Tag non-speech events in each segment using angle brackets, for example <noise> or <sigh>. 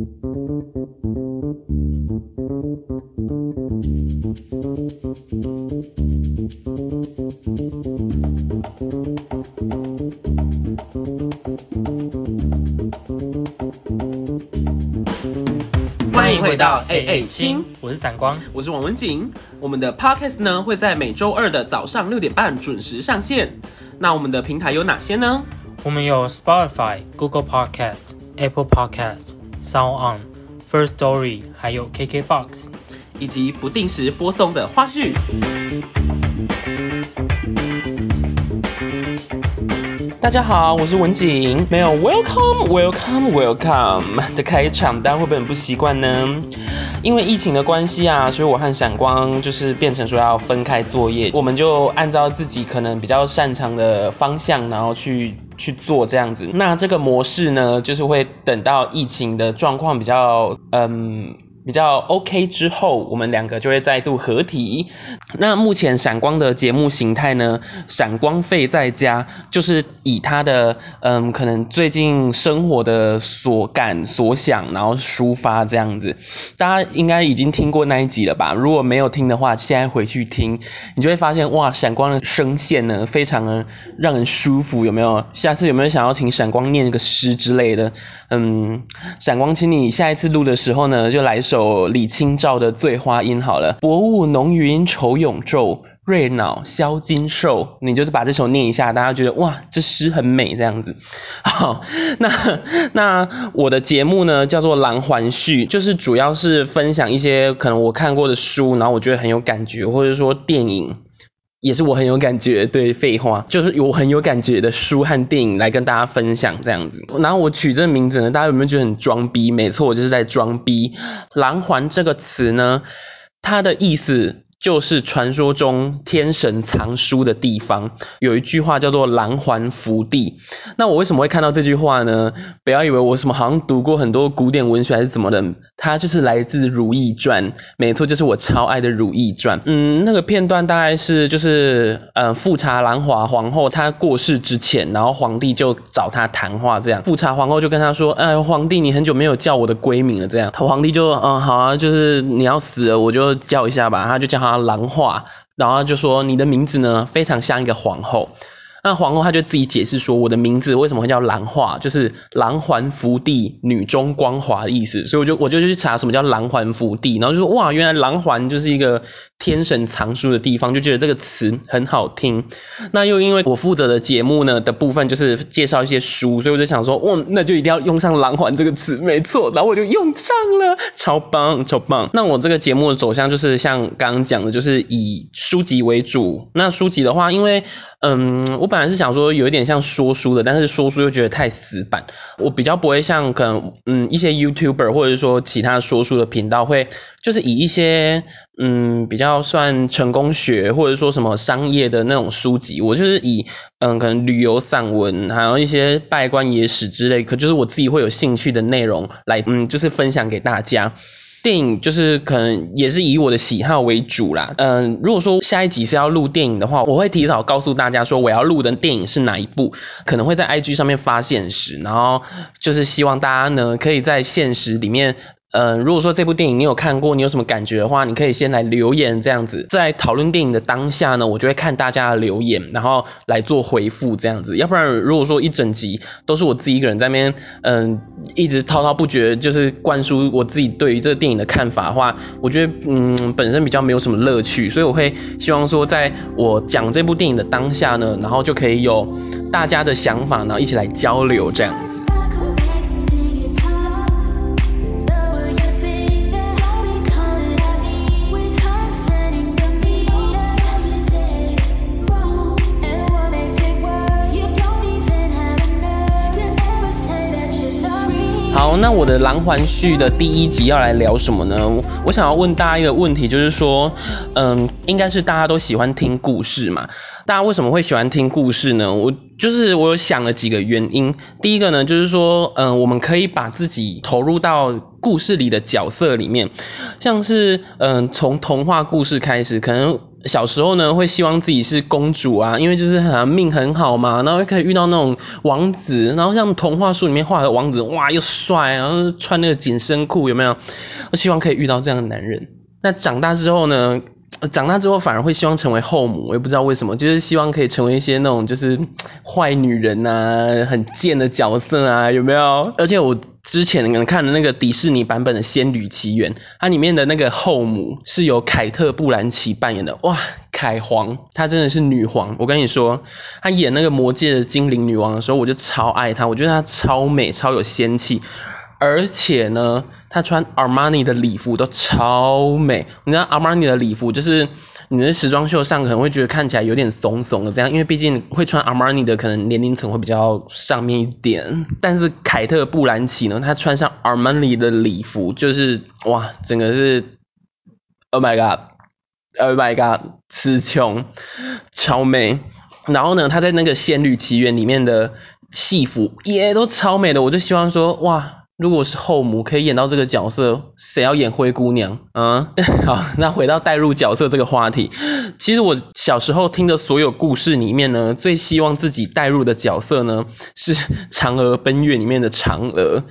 欢迎回到 A A 亲，我是闪光，我是王文景。我们的 Podcast 呢会在每周二的早上六点半准时上线。那我们的平台有哪些呢？我们有 Spotify、Google Podcast、Apple Podcast、Sound On、First Story，还有 KKBox，以及不定时播送的花絮。大家好，我是文景。没有 Welcome Welcome Welcome 的开场，大家会不会很不习惯呢？因为疫情的关系啊，所以我和闪光就是变成说要分开作业，我们就按照自己可能比较擅长的方向，然后去去做这样子。那这个模式呢，就是会等到疫情的状况比较嗯。比较 OK 之后，我们两个就会再度合体。那目前闪光的节目形态呢？闪光费在家，就是以他的嗯，可能最近生活的所感所想，然后抒发这样子。大家应该已经听过那一集了吧？如果没有听的话，现在回去听，你就会发现哇，闪光的声线呢，非常的让人舒服，有没有？下次有没有想要请闪光念一个诗之类的？嗯，闪光，请你下一次录的时候呢，就来首李清照的《醉花阴》好了。薄雾浓云愁永昼，瑞脑消金兽。你就是把这首念一下，大家觉得哇，这诗很美这样子。好，那那我的节目呢叫做《狼环序》，就是主要是分享一些可能我看过的书，然后我觉得很有感觉，或者说电影。也是我很有感觉，对，废话就是有很有感觉的书和电影来跟大家分享这样子。然后我取这个名字呢，大家有没有觉得很装逼？没错，我就是在装逼。狼环这个词呢，它的意思。就是传说中天神藏书的地方，有一句话叫做“狼环福地”。那我为什么会看到这句话呢？不要以为我什么好像读过很多古典文学还是怎么的，它就是来自《如懿传》。没错，就是我超爱的《如懿传》。嗯，那个片段大概是就是呃，富察兰华皇后她过世之前，然后皇帝就找她谈话，这样富察皇后就跟他说：“哎，皇帝，你很久没有叫我的闺名了。”这样，皇帝就嗯，好啊，就是你要死了，我就叫一下吧。他就叫他。啊，狼化，然后就说你的名字呢非常像一个皇后。那皇后她就自己解释说，我的名字为什么会叫狼化，就是狼环福地，女中光华的意思。所以我就我就去查什么叫狼环福地，然后就说哇，原来狼环就是一个天神藏书的地方，就觉得这个词很好听。那又因为我负责的节目呢的部分就是介绍一些书，所以我就想说，哇，那就一定要用上狼环这个词，没错。然后我就用上了，超棒，超棒。那我这个节目的走向就是像刚刚讲的，就是以书籍为主。那书籍的话，因为嗯，我本来是想说有一点像说书的，但是说书又觉得太死板。我比较不会像可能嗯一些 YouTuber 或者说其他说书的频道会，就是以一些嗯比较算成功学或者说什么商业的那种书籍，我就是以嗯可能旅游散文，还有一些拜官野史之类，可就是我自己会有兴趣的内容来嗯就是分享给大家。电影就是可能也是以我的喜好为主啦。嗯，如果说下一集是要录电影的话，我会提早告诉大家说我要录的电影是哪一部，可能会在 IG 上面发现实，然后就是希望大家呢可以在现实里面。嗯，如果说这部电影你有看过，你有什么感觉的话，你可以先来留言这样子。在讨论电影的当下呢，我就会看大家的留言，然后来做回复这样子。要不然，如果说一整集都是我自己一个人在那边，嗯，一直滔滔不绝，就是灌输我自己对于这个电影的看法的话，我觉得嗯，本身比较没有什么乐趣。所以我会希望说，在我讲这部电影的当下呢，然后就可以有大家的想法，然后一起来交流这样子。那我的《狼环序》的第一集要来聊什么呢？我想要问大家一个问题，就是说，嗯，应该是大家都喜欢听故事嘛？大家为什么会喜欢听故事呢？我就是我有想了几个原因。第一个呢，就是说，嗯，我们可以把自己投入到故事里的角色里面，像是，嗯，从童话故事开始，可能。小时候呢，会希望自己是公主啊，因为就是好像命很好嘛，然后可以遇到那种王子，然后像童话书里面画的王子，哇，又帅，然后穿那个紧身裤，有没有？我希望可以遇到这样的男人。那长大之后呢？长大之后反而会希望成为后母，我也不知道为什么，就是希望可以成为一些那种就是坏女人啊，很贱的角色啊，有没有？而且我之前可能看的那个迪士尼版本的《仙女奇缘》，它里面的那个后母是由凯特·布兰奇扮演的，哇，凯皇，她真的是女皇。我跟你说，她演那个魔界的精灵女王的时候，我就超爱她，我觉得她超美，超有仙气。而且呢，她穿 Armani 的礼服都超美。你知道 Armani 的礼服，就是你在时装秀上可能会觉得看起来有点怂怂的这样，因为毕竟会穿 Armani 的可能年龄层会比较上面一点。但是凯特·布兰奇呢，她穿上 Armani 的礼服，就是哇，整个是 Oh my God，Oh my God，词穷，超美。然后呢，她在那个《仙女奇缘》里面的戏服也都超美的，我就希望说哇。如果是后母可以演到这个角色，谁要演灰姑娘？嗯，<laughs> 好，那回到代入角色这个话题，其实我小时候听的所有故事里面呢，最希望自己代入的角色呢是《嫦娥奔月》里面的嫦娥，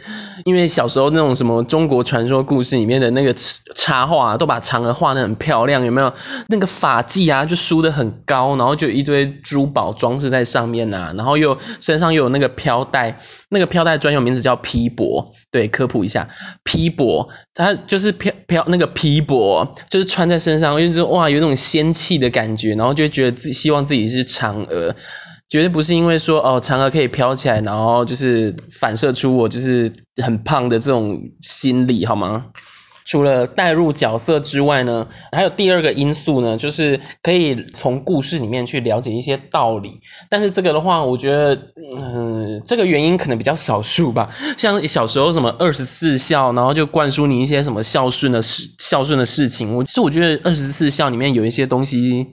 因为小时候那种什么中国传说故事里面的那个插画，都把嫦娥画的很漂亮，有没有？那个发髻啊，就梳的很高，然后就一堆珠宝装饰在上面啊，然后又身上又有那个飘带，那个飘带专有名字叫披帛。对，科普一下，披帛，它就是飘飘那个披帛，就是穿在身上，就是哇，有那种仙气的感觉，然后就觉得自己希望自己是嫦娥，绝对不是因为说哦，嫦娥可以飘起来，然后就是反射出我就是很胖的这种心理，好吗？除了带入角色之外呢，还有第二个因素呢，就是可以从故事里面去了解一些道理。但是这个的话，我觉得，嗯，这个原因可能比较少数吧。像小时候什么二十四孝，然后就灌输你一些什么孝顺的事、孝顺的事情。我其实我觉得二十四孝里面有一些东西。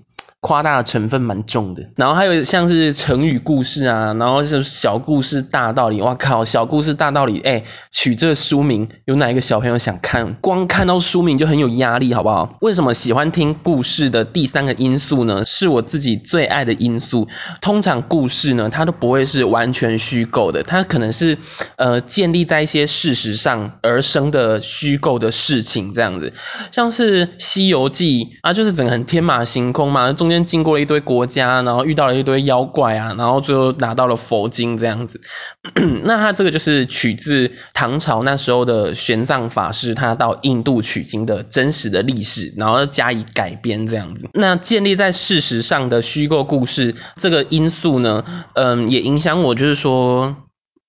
夸大的成分蛮重的，然后还有像是成语故事啊，然后是小故事大道理。哇靠，小故事大道理，哎，取这个书名，有哪一个小朋友想看？光看到书名就很有压力，好不好？为什么喜欢听故事的第三个因素呢？是我自己最爱的因素。通常故事呢，它都不会是完全虚构的，它可能是呃建立在一些事实上而生的虚构的事情，这样子。像是《西游记》啊，就是整个很天马行空嘛，中间。经过了一堆国家，然后遇到了一堆妖怪啊，然后最后拿到了佛经这样子。<clears throat> 那他这个就是取自唐朝那时候的玄奘法师，他到印度取经的真实的历史，然后加以改编这样子。那建立在事实上的虚构故事，这个因素呢，嗯，也影响我，就是说，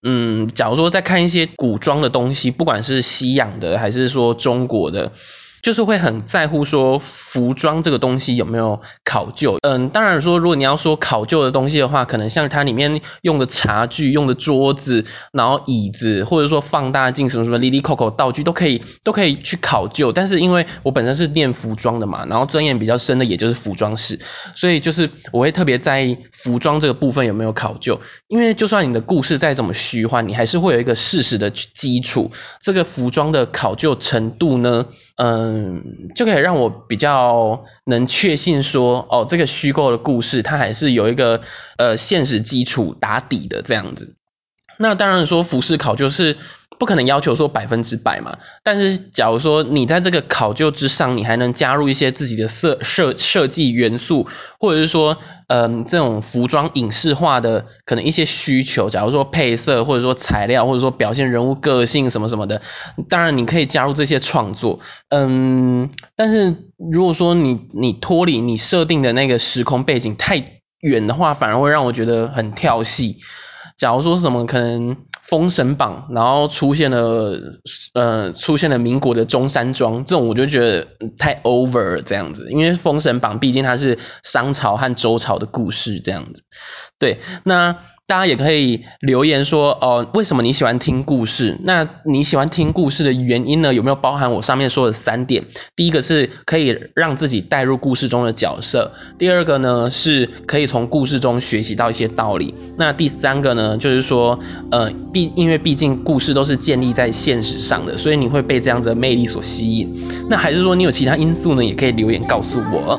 嗯，假如说在看一些古装的东西，不管是西洋的还是说中国的。就是会很在乎说服装这个东西有没有考究，嗯，当然说如果你要说考究的东西的话，可能像它里面用的茶具、用的桌子、然后椅子，或者说放大镜什么什么、里里口口道具都可以都可以去考究。但是因为我本身是念服装的嘛，然后钻研比较深的也就是服装史，所以就是我会特别在意服装这个部分有没有考究。因为就算你的故事再怎么虚幻，你还是会有一个事实的基础。这个服装的考究程度呢，嗯。嗯，就可以让我比较能确信说，哦，这个虚构的故事它还是有一个呃现实基础打底的这样子。那当然说服饰考究是。不可能要求说百分之百嘛，但是假如说你在这个考究之上，你还能加入一些自己的设设设计元素，或者是说，嗯，这种服装影视化的可能一些需求，假如说配色，或者说材料，或者说表现人物个性什么什么的，当然你可以加入这些创作，嗯，但是如果说你你脱离你设定的那个时空背景太远的话，反而会让我觉得很跳戏。假如说什么可能。封神榜，然后出现了，呃，出现了民国的中山装，这种我就觉得太 over 这样子，因为封神榜毕竟它是商朝和周朝的故事这样子，对，那。大家也可以留言说，哦，为什么你喜欢听故事？那你喜欢听故事的原因呢？有没有包含我上面说的三点？第一个是可以让自己带入故事中的角色，第二个呢是可以从故事中学习到一些道理，那第三个呢就是说，呃，毕因为毕竟故事都是建立在现实上的，所以你会被这样子的魅力所吸引。那还是说你有其他因素呢？也可以留言告诉我。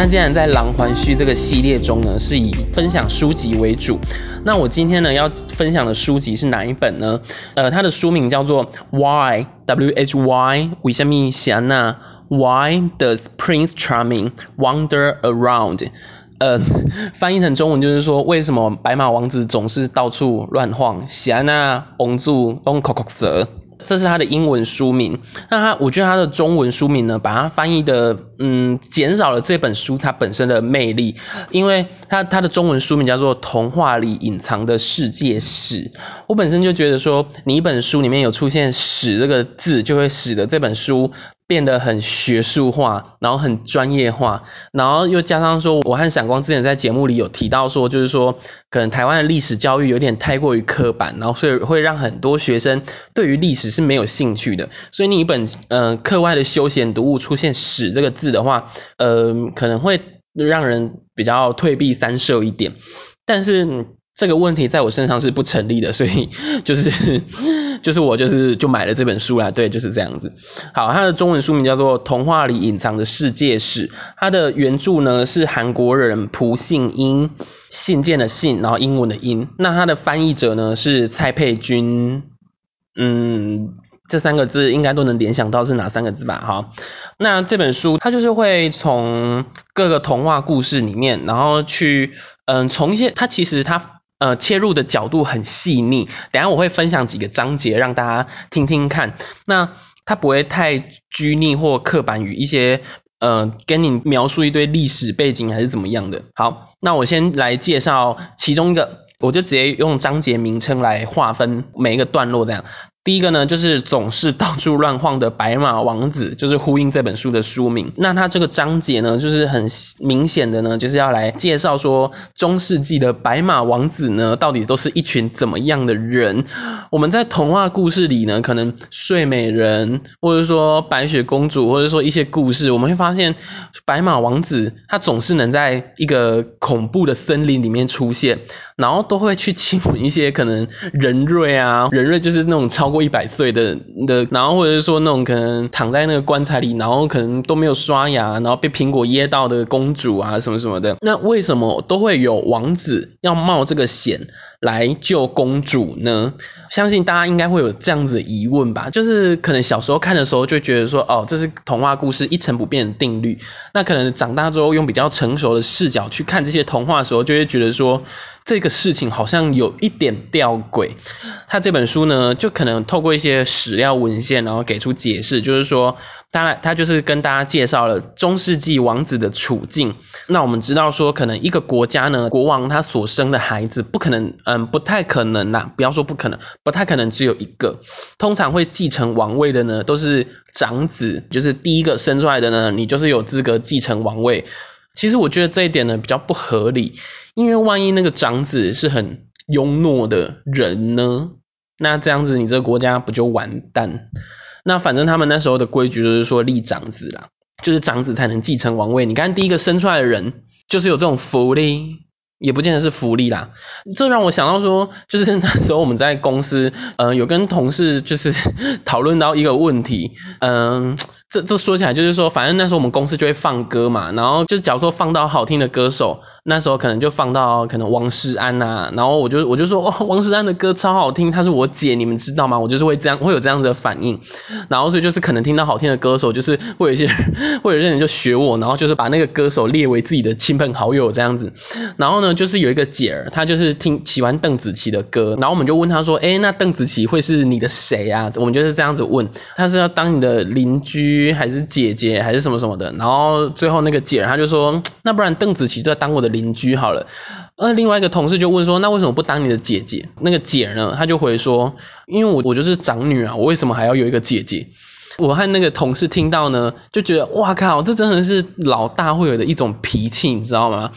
那既然在狼环序这个系列中呢，是以分享书籍为主，那我今天呢要分享的书籍是哪一本呢？呃，它的书名叫做 Why W H Y 为什么想呢？Why does Prince Charming wander around？呃，翻译成中文就是说，为什么白马王子总是到处乱晃？想呢，蒙住用口口舌。这是他的英文书名，那他我觉得他的中文书名呢，把它翻译的嗯，减少了这本书它本身的魅力，因为它它的中文书名叫做《童话里隐藏的世界史》。我本身就觉得说，你一本书里面有出现“史”这个字，就会使得这本书。变得很学术化，然后很专业化，然后又加上说，我和闪光之前在节目里有提到说，就是说，可能台湾的历史教育有点太过于刻板，然后所以会让很多学生对于历史是没有兴趣的。所以你一本呃课外的休闲读物出现“史”这个字的话，呃，可能会让人比较退避三舍一点。但是这个问题在我身上是不成立的，所以 <laughs> 就是。就是我就是就买了这本书啦，对，就是这样子。好，它的中文书名叫做《童话里隐藏的世界史》，它的原著呢是韩国人朴信英，信件的信，然后英文的英。那它的翻译者呢是蔡佩君，嗯，这三个字应该都能联想到是哪三个字吧？哈，那这本书它就是会从各个童话故事里面，然后去，嗯，从一些它其实它。呃，切入的角度很细腻。等下我会分享几个章节让大家听听看。那它不会太拘泥或刻板于一些呃，跟你描述一堆历史背景还是怎么样的。好，那我先来介绍其中一个，我就直接用章节名称来划分每一个段落，这样。第一个呢，就是总是到处乱晃的白马王子，就是呼应这本书的书名。那他这个章节呢，就是很明显的呢，就是要来介绍说中世纪的白马王子呢，到底都是一群怎么样的人。我们在童话故事里呢，可能睡美人，或者说白雪公主，或者说一些故事，我们会发现白马王子他总是能在一个恐怖的森林里面出现，然后都会去亲吻一些可能人瑞啊，人瑞就是那种超过。一百岁的的，然后或者是说那种可能躺在那个棺材里，然后可能都没有刷牙，然后被苹果噎到的公主啊，什么什么的。那为什么都会有王子要冒这个险？来救公主呢？相信大家应该会有这样子的疑问吧？就是可能小时候看的时候就觉得说，哦，这是童话故事一成不变的定律。那可能长大之后用比较成熟的视角去看这些童话的时候，就会觉得说，这个事情好像有一点吊诡。他这本书呢，就可能透过一些史料文献，然后给出解释，就是说。当然，他就是跟大家介绍了中世纪王子的处境。那我们知道说，可能一个国家呢，国王他所生的孩子不可能，嗯，不太可能啦。不要说不可能，不太可能只有一个。通常会继承王位的呢，都是长子，就是第一个生出来的呢，你就是有资格继承王位。其实我觉得这一点呢比较不合理，因为万一那个长子是很庸懦的人呢，那这样子你这个国家不就完蛋？那反正他们那时候的规矩就是说立长子啦，就是长子才能继承王位。你看第一个生出来的人就是有这种福利，也不见得是福利啦。这让我想到说，就是那时候我们在公司，嗯，有跟同事就是 <laughs> 讨论到一个问题，嗯。这这说起来就是说，反正那时候我们公司就会放歌嘛，然后就假如说放到好听的歌手，那时候可能就放到可能王诗安呐，然后我就我就说哦，王诗安的歌超好听，她是我姐，你们知道吗？我就是会这样会有这样子的反应，然后所以就是可能听到好听的歌手，就是会有一些 <laughs> 会有些人就学我，然后就是把那个歌手列为自己的亲朋好友这样子，然后呢，就是有一个姐儿，她就是听喜欢邓紫棋的歌，然后我们就问她说，哎，那邓紫棋会是你的谁啊？我们就是这样子问，她是要当你的邻居。还是姐姐还是什么什么的，然后最后那个姐她就说，那不然邓紫棋就当我的邻居好了。那，另外一个同事就问说，那为什么不当你的姐姐？那个姐呢，她就回说，因为我我就是长女啊，我为什么还要有一个姐姐？我和那个同事听到呢，就觉得哇靠，这真的是老大会有的一种脾气，你知道吗？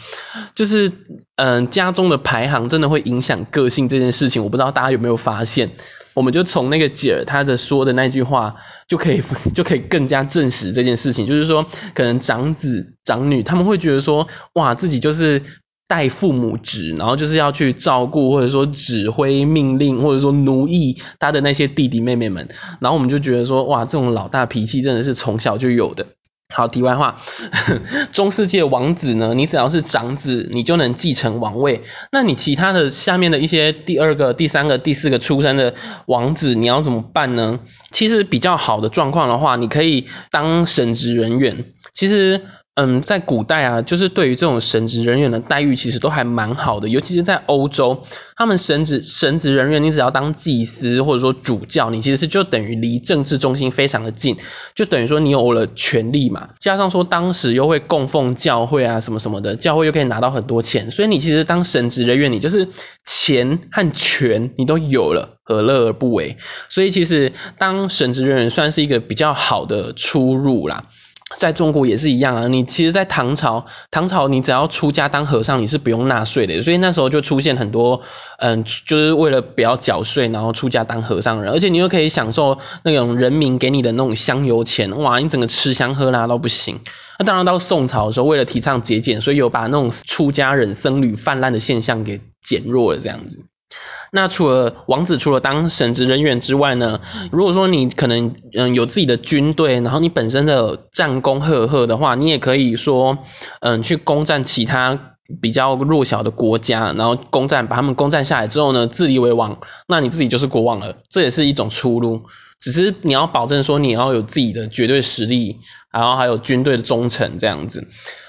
就是嗯，家中的排行真的会影响个性这件事情，我不知道大家有没有发现。我们就从那个姐儿她的说的那句话，就可以 <laughs> 就可以更加证实这件事情。就是说，可能长子长女他们会觉得说，哇，自己就是代父母职，然后就是要去照顾或者说指挥命令或者说奴役他的那些弟弟妹妹们。然后我们就觉得说，哇，这种老大脾气真的是从小就有的。好，题外话，中世纪王子呢，你只要是长子，你就能继承王位。那你其他的下面的一些第二个、第三个、第四个出生的王子，你要怎么办呢？其实比较好的状况的话，你可以当神职人员。其实。嗯，在古代啊，就是对于这种神职人员的待遇，其实都还蛮好的。尤其是在欧洲，他们神职神职人员，你只要当祭司或者说主教，你其实是就等于离政治中心非常的近，就等于说你有了权力嘛。加上说当时又会供奉教会啊什么什么的，教会又可以拿到很多钱，所以你其实当神职人员，你就是钱和权你都有了，何乐而不为？所以其实当神职人员算是一个比较好的出入啦。在中国也是一样啊，你其实，在唐朝，唐朝你只要出家当和尚，你是不用纳税的，所以那时候就出现很多，嗯，就是为了不要缴税，然后出家当和尚人，而且你又可以享受那种人民给你的那种香油钱，哇，你整个吃香喝辣都不行。那当然到宋朝的时候，为了提倡节俭，所以有把那种出家人僧侣泛滥的现象给减弱了，这样子。那除了王子，除了当神职人员之外呢？如果说你可能嗯有自己的军队，然后你本身的战功赫赫的话，你也可以说嗯去攻占其他比较弱小的国家，然后攻占把他们攻占下来之后呢，自立为王，那你自己就是国王了，这也是一种出路。只是你要保证说你要有自己的绝对实力，然后还有军队的忠诚这样子。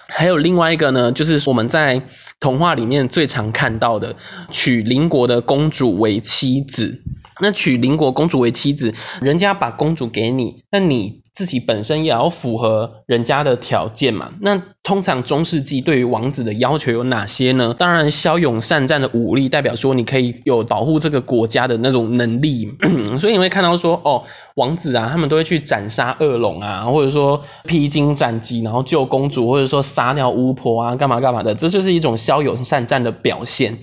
还有另外一个呢，就是我们在童话里面最常看到的，娶邻国的公主为妻子。那娶邻国公主为妻子，人家把公主给你，那你。自己本身也要符合人家的条件嘛。那通常中世纪对于王子的要求有哪些呢？当然，骁勇善战的武力代表说你可以有保护这个国家的那种能力。<clears throat> 所以你会看到说，哦，王子啊，他们都会去斩杀恶龙啊，或者说披荆斩棘，然后救公主，或者说杀掉巫婆啊，干嘛干嘛的。这就是一种骁勇善战的表现。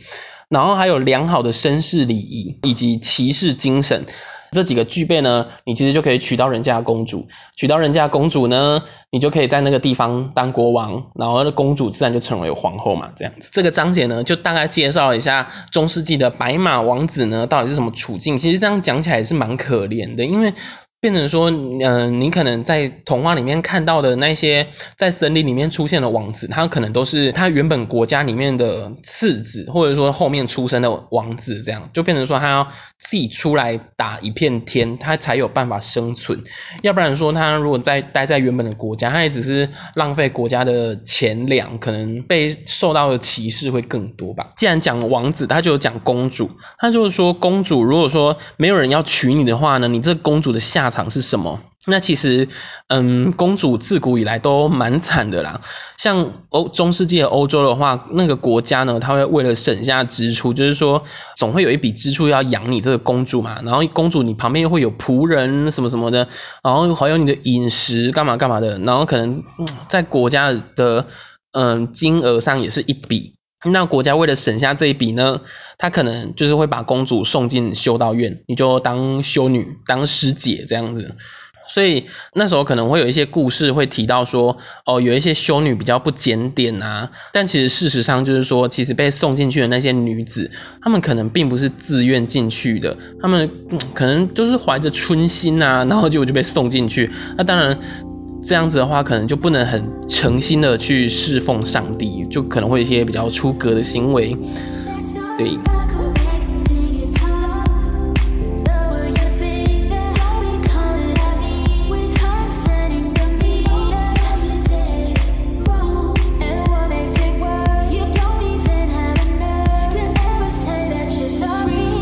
然后还有良好的绅士礼仪以及骑士精神。这几个具备呢，你其实就可以娶到人家公主，娶到人家公主呢，你就可以在那个地方当国王，然后公主自然就成为皇后嘛，这样子。这个章节呢，就大概介绍一下中世纪的白马王子呢，到底是什么处境。其实这样讲起来也是蛮可怜的，因为。变成说，嗯，你可能在童话里面看到的那些在森林里面出现的王子，他可能都是他原本国家里面的次子，或者说后面出生的王子，这样就变成说他要自己出来打一片天，他才有办法生存。要不然说他如果在待在原本的国家，他也只是浪费国家的钱粮，可能被受到的歧视会更多吧。既然讲王子，他就讲公主，他就是说公主，如果说没有人要娶你的话呢，你这公主的下。场是什么？那其实，嗯，公主自古以来都蛮惨的啦。像欧中世纪的欧洲的话，那个国家呢，他会为了省下支出，就是说总会有一笔支出要养你这个公主嘛。然后公主你旁边又会有仆人什么什么的，然后还有你的饮食干嘛干嘛的。然后可能在国家的嗯金额上也是一笔。那国家为了省下这一笔呢，他可能就是会把公主送进修道院，你就当修女、当师姐这样子。所以那时候可能会有一些故事会提到说，哦，有一些修女比较不检点啊。但其实事实上就是说，其实被送进去的那些女子，她们可能并不是自愿进去的，她们可能就是怀着春心啊，然后结果就被送进去。那当然。这样子的话，可能就不能很诚心的去侍奉上帝，就可能会一些比较出格的行为。对。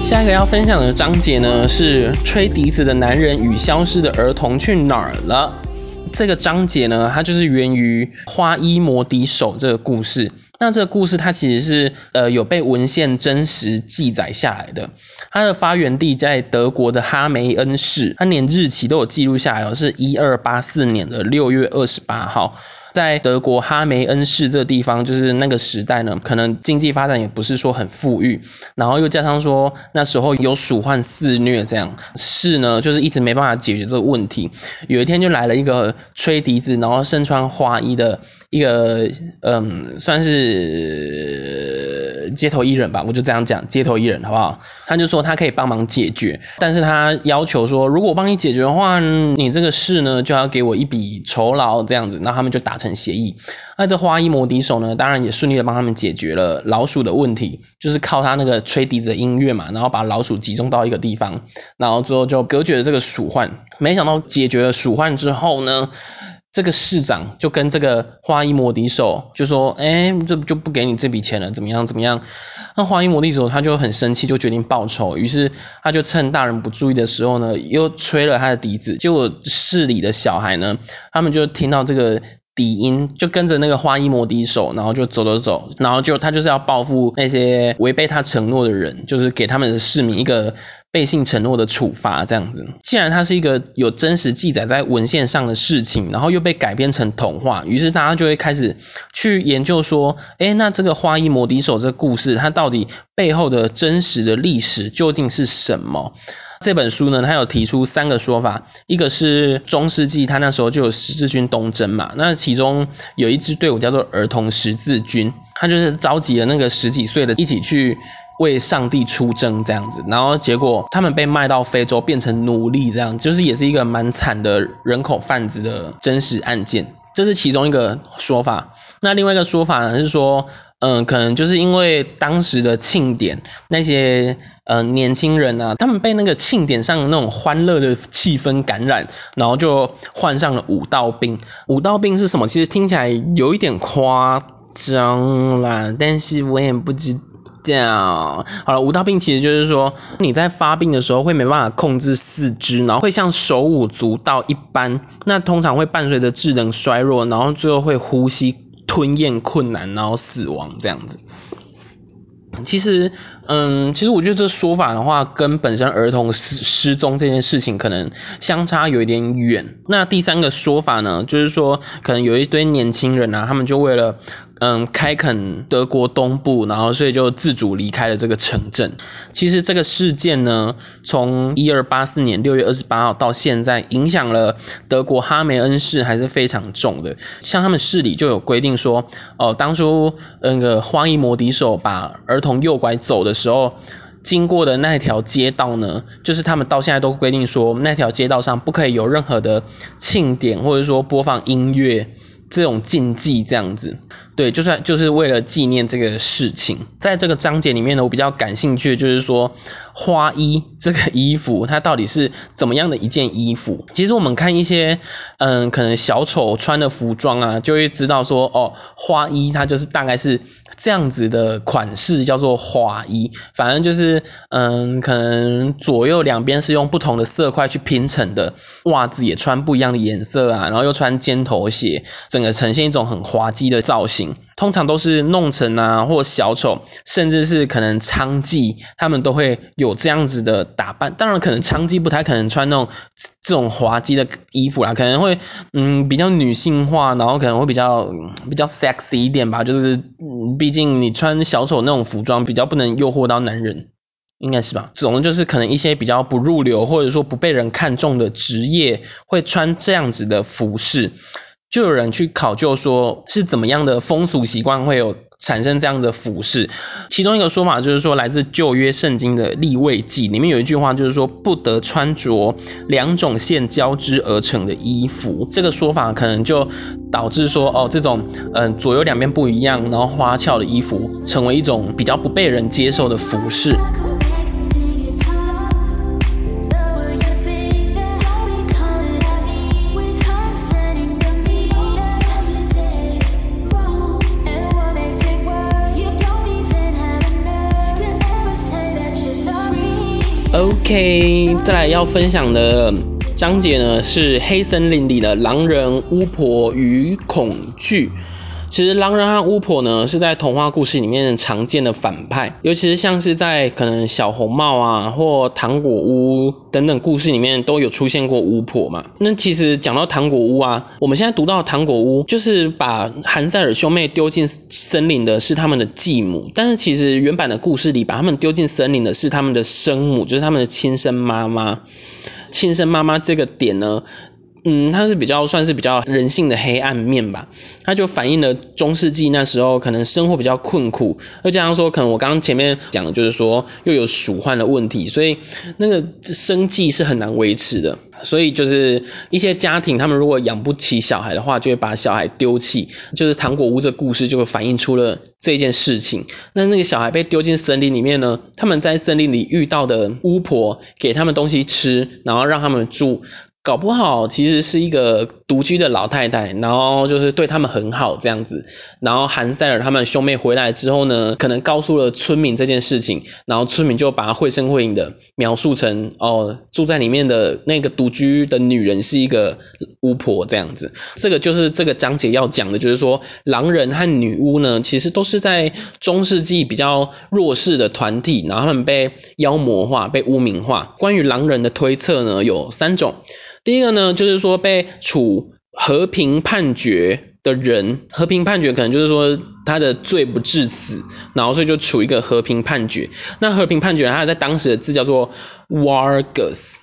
下一个要分享的章节呢，是吹笛子的男人与消失的儿童去哪儿了。这个章节呢，它就是源于花衣魔笛手这个故事。那这个故事它其实是呃有被文献真实记载下来的。它的发源地在德国的哈梅恩市，它连日期都有记录下来哦，是一二八四年的六月二十八号。在德国哈梅恩市这个地方，就是那个时代呢，可能经济发展也不是说很富裕，然后又加上说那时候有鼠患肆虐，这样是呢就是一直没办法解决这个问题。有一天就来了一个吹笛子，然后身穿花衣的一个，嗯，算是街头艺人吧，我就这样讲，街头艺人好不好？他就说他可以帮忙解决，但是他要求说，如果我帮你解决的话，你这个事呢就要给我一笔酬劳，这样子，那他们就达成协议。那这花衣魔笛手呢，当然也顺利的帮他们解决了老鼠的问题，就是靠他那个吹笛子的音乐嘛，然后把老鼠集中到一个地方，然后之后就隔绝了这个鼠患。没想到解决了鼠患之后呢？这个市长就跟这个花衣魔笛手就说：“哎，这就不给你这笔钱了，怎么样？怎么样？”那花衣魔笛手他就很生气，就决定报仇。于是他就趁大人不注意的时候呢，又吹了他的笛子。结果市里的小孩呢，他们就听到这个笛音，就跟着那个花衣魔笛手，然后就走走走，然后就他就是要报复那些违背他承诺的人，就是给他们的市民一个。背信承诺的处罚，这样子。既然它是一个有真实记载在文献上的事情，然后又被改编成童话，于是大家就会开始去研究说，哎，那这个花衣魔笛手这个故事，它到底背后的真实的历史究竟是什么？这本书呢，它有提出三个说法，一个是中世纪，他那时候就有十字军东征嘛，那其中有一支队伍叫做儿童十字军，他就是召集了那个十几岁的一起去。为上帝出征这样子，然后结果他们被卖到非洲变成奴隶，这样就是也是一个蛮惨的人口贩子的真实案件，这是其中一个说法。那另外一个说法呢是说，嗯，可能就是因为当时的庆典，那些呃年轻人啊，他们被那个庆典上那种欢乐的气氛感染，然后就患上了武道病。武道病是什么？其实听起来有一点夸张啦，但是我也不知。这样好了，舞蹈病其实就是说你在发病的时候会没办法控制四肢，然后会像手舞足蹈一般，那通常会伴随着智能衰弱，然后最后会呼吸吞咽困难，然后死亡这样子。其实，嗯，其实我觉得这说法的话，跟本身儿童失失踪这件事情可能相差有一点远。那第三个说法呢，就是说可能有一堆年轻人啊，他们就为了。嗯，开垦德国东部，然后所以就自主离开了这个城镇。其实这个事件呢，从一二八四年六月二十八号到现在，影响了德国哈梅恩市还是非常重的。像他们市里就有规定说，哦，当初那个花衣魔笛手把儿童诱拐走的时候，经过的那条街道呢，就是他们到现在都规定说，那条街道上不可以有任何的庆典，或者说播放音乐。这种禁忌这样子，对，就算就是为了纪念这个事情。在这个章节里面呢，我比较感兴趣的就是说花衣这个衣服，它到底是怎么样的一件衣服？其实我们看一些，嗯，可能小丑穿的服装啊，就会知道说，哦，花衣它就是大概是。这样子的款式叫做滑衣，反正就是，嗯，可能左右两边是用不同的色块去拼成的，袜子也穿不一样的颜色啊，然后又穿尖头鞋，整个呈现一种很滑稽的造型。通常都是弄臣啊，或小丑，甚至是可能娼妓，他们都会有这样子的打扮。当然，可能娼妓不太可能穿那种这种滑稽的衣服啦，可能会嗯比较女性化，然后可能会比较比较 sexy 一点吧。就是毕竟你穿小丑那种服装，比较不能诱惑到男人，应该是吧？总之就是可能一些比较不入流，或者说不被人看中的职业，会穿这样子的服饰。就有人去考究说，是怎么样的风俗习惯会有产生这样的服饰？其中一个说法就是说，来自旧约圣经的立位记里面有一句话，就是说不得穿着两种线交织而成的衣服。这个说法可能就导致说，哦，这种嗯左右两边不一样，然后花俏的衣服，成为一种比较不被人接受的服饰。OK，再来要分享的章节呢是黑森林里的狼人、巫婆与恐惧。其实狼人和巫婆呢是在童话故事里面常见的反派，尤其是像是在可能小红帽啊或糖果屋等等故事里面都有出现过巫婆嘛。那其实讲到糖果屋啊，我们现在读到糖果屋就是把韩塞尔兄妹丢进森林的是他们的继母，但是其实原版的故事里把他们丢进森林的是他们的生母，就是他们的亲生妈妈。亲生妈妈这个点呢？嗯，它是比较算是比较人性的黑暗面吧，它就反映了中世纪那时候可能生活比较困苦，再加上说可能我刚刚前面讲的就是说又有鼠患的问题，所以那个生计是很难维持的，所以就是一些家庭他们如果养不起小孩的话，就会把小孩丢弃，就是糖果屋这故事就反映出了这件事情。那那个小孩被丢进森林里面呢，他们在森林里遇到的巫婆给他们东西吃，然后让他们住。搞不好其实是一个独居的老太太，然后就是对他们很好这样子。然后韩塞尔他们兄妹回来之后呢，可能告诉了村民这件事情，然后村民就把他绘声绘影的描述成哦，住在里面的那个独居的女人是一个巫婆这样子。这个就是这个章节要讲的，就是说狼人和女巫呢，其实都是在中世纪比较弱势的团体，然后他们被妖魔化、被污名化。关于狼人的推测呢，有三种。第一个呢，就是说被处和平判决的人，和平判决可能就是说他的罪不致死，然后所以就处一个和平判决。那和平判决，它在当时的字叫做 Wargus，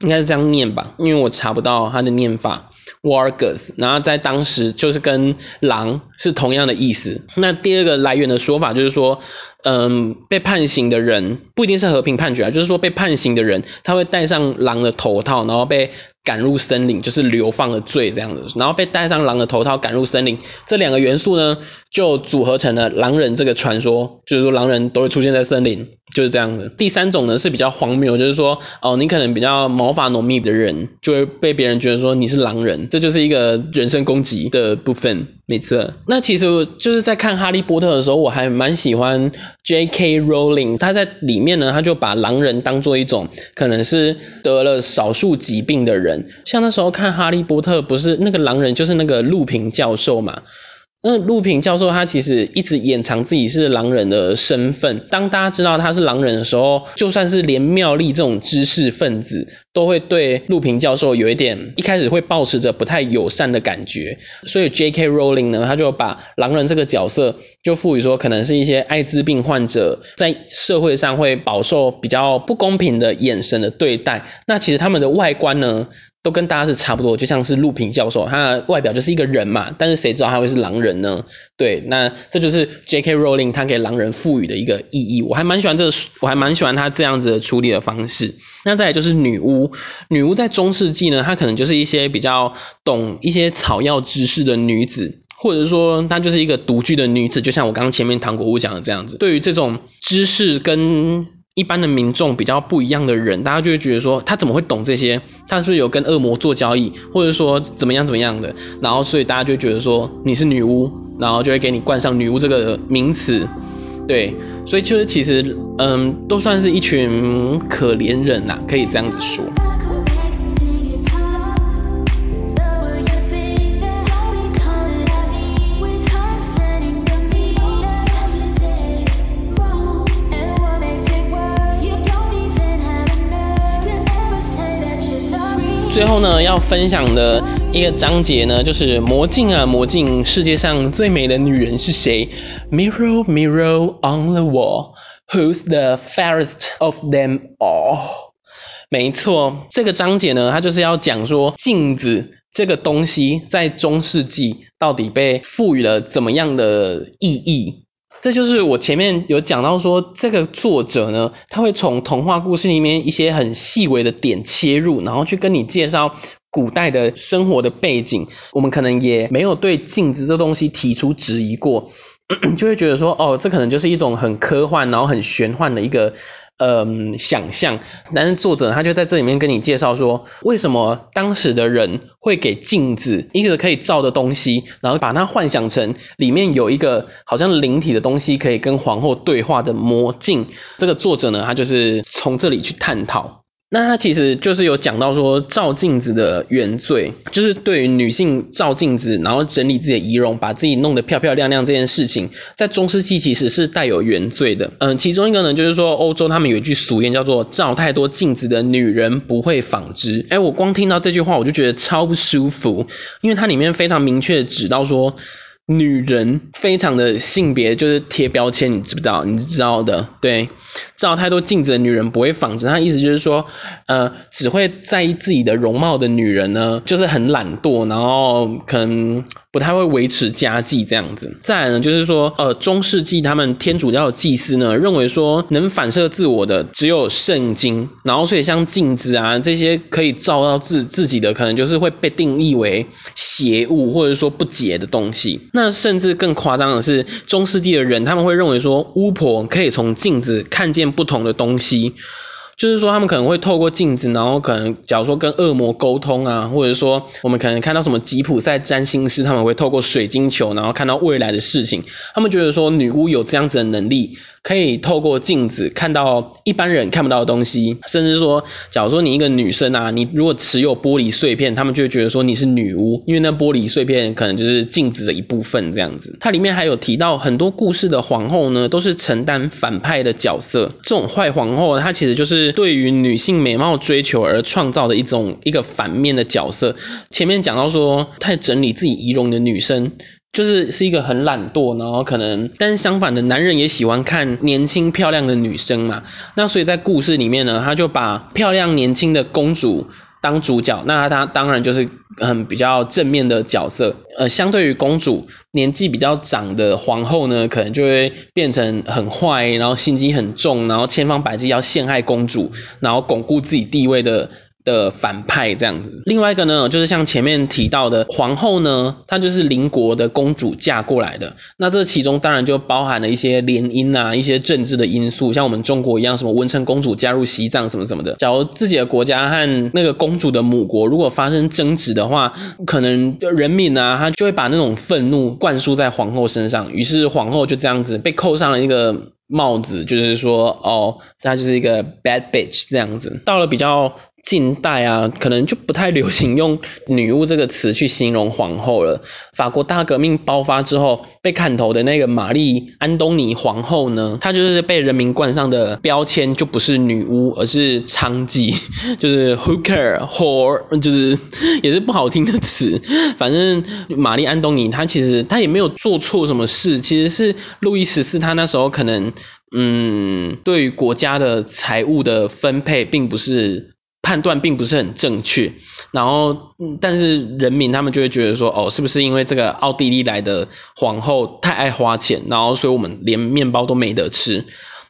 应该是这样念吧？因为我查不到它的念法。Wargus，然后在当时就是跟狼是同样的意思。那第二个来源的说法就是说，嗯，被判刑的人不一定是和平判决啊，就是说被判刑的人他会戴上狼的头套，然后被。赶入森林就是流放的罪这样子，然后被戴上狼的头套赶入森林，这两个元素呢就组合成了狼人这个传说，就是说狼人都会出现在森林，就是这样子。第三种呢是比较荒谬，就是说哦，你可能比较毛发浓密的人就会被别人觉得说你是狼人，这就是一个人身攻击的部分。没错，那其实就是在看哈利波特的时候，我还蛮喜欢 J.K. Rowling，他在里面呢，他就把狼人当做一种可能是得了少数疾病的人。像那时候看《哈利波特》，不是那个狼人，就是那个陆平教授嘛。那陆平教授他其实一直掩藏自己是狼人的身份。当大家知道他是狼人的时候，就算是连妙丽这种知识分子，都会对陆平教授有一点一开始会保持着不太友善的感觉。所以 J.K. Rowling 呢，他就把狼人这个角色就赋予说，可能是一些艾滋病患者在社会上会饱受比较不公平的眼神的对待。那其实他们的外观呢？都跟大家是差不多，就像是陆平教授，他外表就是一个人嘛，但是谁知道他会是狼人呢？对，那这就是 J.K. Rowling 他给狼人赋予的一个意义，我还蛮喜欢这个，我还蛮喜欢他这样子的处理的方式。那再来就是女巫，女巫在中世纪呢，她可能就是一些比较懂一些草药知识的女子，或者说她就是一个独居的女子，就像我刚刚前面糖果屋讲的这样子。对于这种知识跟一般的民众比较不一样的人，大家就会觉得说他怎么会懂这些？他是不是有跟恶魔做交易，或者说怎么样怎么样的？然后所以大家就觉得说你是女巫，然后就会给你冠上女巫这个名词。对，所以就是其实嗯，都算是一群可怜人呐，可以这样子说。最后呢，要分享的一个章节呢，就是魔镜啊，魔镜，世界上最美的女人是谁？Mirror, mirror on the wall, who's the fairest of them all？没错，这个章节呢，它就是要讲说镜子这个东西在中世纪到底被赋予了怎么样的意义。这就是我前面有讲到说，这个作者呢，他会从童话故事里面一些很细微的点切入，然后去跟你介绍古代的生活的背景。我们可能也没有对镜子这东西提出质疑过，<clears throat> 就会觉得说，哦，这可能就是一种很科幻，然后很玄幻的一个。嗯，想象，但是作者他就在这里面跟你介绍说，为什么当时的人会给镜子一个可以照的东西，然后把它幻想成里面有一个好像灵体的东西，可以跟皇后对话的魔镜。这个作者呢，他就是从这里去探讨。那他其实就是有讲到说，照镜子的原罪，就是对于女性照镜子，然后整理自己的仪容，把自己弄得漂漂亮亮这件事情，在中世纪其实是带有原罪的。嗯，其中一个呢，就是说欧洲他们有一句俗谚叫做“照太多镜子的女人不会纺织”。哎，我光听到这句话，我就觉得超不舒服，因为它里面非常明确指到说。女人非常的性别就是贴标签，你知不知道？你知道的，对，照太多镜子的女人不会仿真。她意思就是说，呃，只会在意自己的容貌的女人呢，就是很懒惰，然后可能。不太会维持家计这样子。再来呢，就是说，呃，中世纪他们天主教的祭司呢，认为说能反射自我的只有圣经，然后所以像镜子啊这些可以照到自自己的，可能就是会被定义为邪物或者说不洁的东西。那甚至更夸张的是，中世纪的人他们会认为说，巫婆可以从镜子看见不同的东西。就是说，他们可能会透过镜子，然后可能假如说跟恶魔沟通啊，或者说我们可能看到什么吉普赛占星师，他们会透过水晶球，然后看到未来的事情。他们觉得说女巫有这样子的能力。可以透过镜子看到一般人看不到的东西，甚至说，假如说你一个女生啊，你如果持有玻璃碎片，他们就会觉得说你是女巫，因为那玻璃碎片可能就是镜子的一部分这样子。它里面还有提到很多故事的皇后呢，都是承担反派的角色。这种坏皇后，她其实就是对于女性美貌追求而创造的一种一个反面的角色。前面讲到说，太整理自己仪容的女生。就是是一个很懒惰，然后可能，但是相反的，男人也喜欢看年轻漂亮的女生嘛。那所以在故事里面呢，他就把漂亮年轻的公主当主角，那他当然就是很比较正面的角色。呃，相对于公主年纪比较长的皇后呢，可能就会变成很坏，然后心机很重，然后千方百计要陷害公主，然后巩固自己地位的。的反派这样子，另外一个呢，就是像前面提到的皇后呢，她就是邻国的公主嫁过来的。那这其中当然就包含了一些联姻啊，一些政治的因素，像我们中国一样，什么文成公主加入西藏什么什么的。假如自己的国家和那个公主的母国如果发生争执的话，可能人民啊，他就会把那种愤怒灌输在皇后身上，于是皇后就这样子被扣上了一个帽子，就是说，哦，她就是一个 bad bitch 这样子。到了比较。近代啊，可能就不太流行用“女巫”这个词去形容皇后了。法国大革命爆发之后，被砍头的那个玛丽安东尼皇后呢，她就是被人民冠上的标签就不是女巫，而是娼妓，<laughs> 就是 hooker whore，就是 <laughs> 也是不好听的词。反正玛丽安东尼她其实她也没有做错什么事，其实是路易十四他那时候可能嗯，对于国家的财务的分配并不是。判断并不是很正确，然后，但是人民他们就会觉得说，哦，是不是因为这个奥地利来的皇后太爱花钱，然后所以我们连面包都没得吃，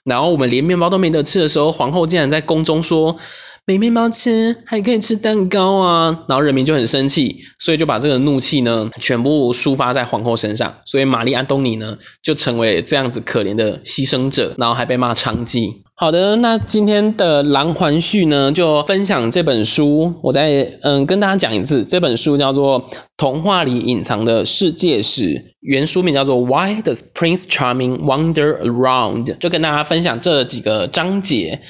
然后我们连面包都没得吃的时候，皇后竟然在宫中说。没面包吃，还可以吃蛋糕啊！然后人民就很生气，所以就把这个怒气呢全部抒发在皇后身上。所以玛丽安东尼呢就成为这样子可怜的牺牲者，然后还被骂娼妓。好的，那今天的狼环序呢就分享这本书。我再嗯跟大家讲一次，这本书叫做《童话里隐藏的世界史》，原书名叫做《Why Does Prince Charming Wander Around》，就跟大家分享这几个章节。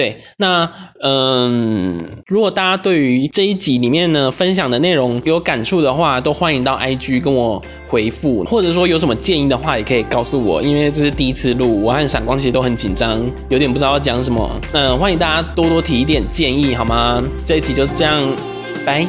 对，那嗯，如果大家对于这一集里面呢分享的内容有感触的话，都欢迎到 IG 跟我回复，或者说有什么建议的话，也可以告诉我，因为这是第一次录，我和闪光其实都很紧张，有点不知道要讲什么。嗯，欢迎大家多多提一点建议，好吗？这一集就这样，拜。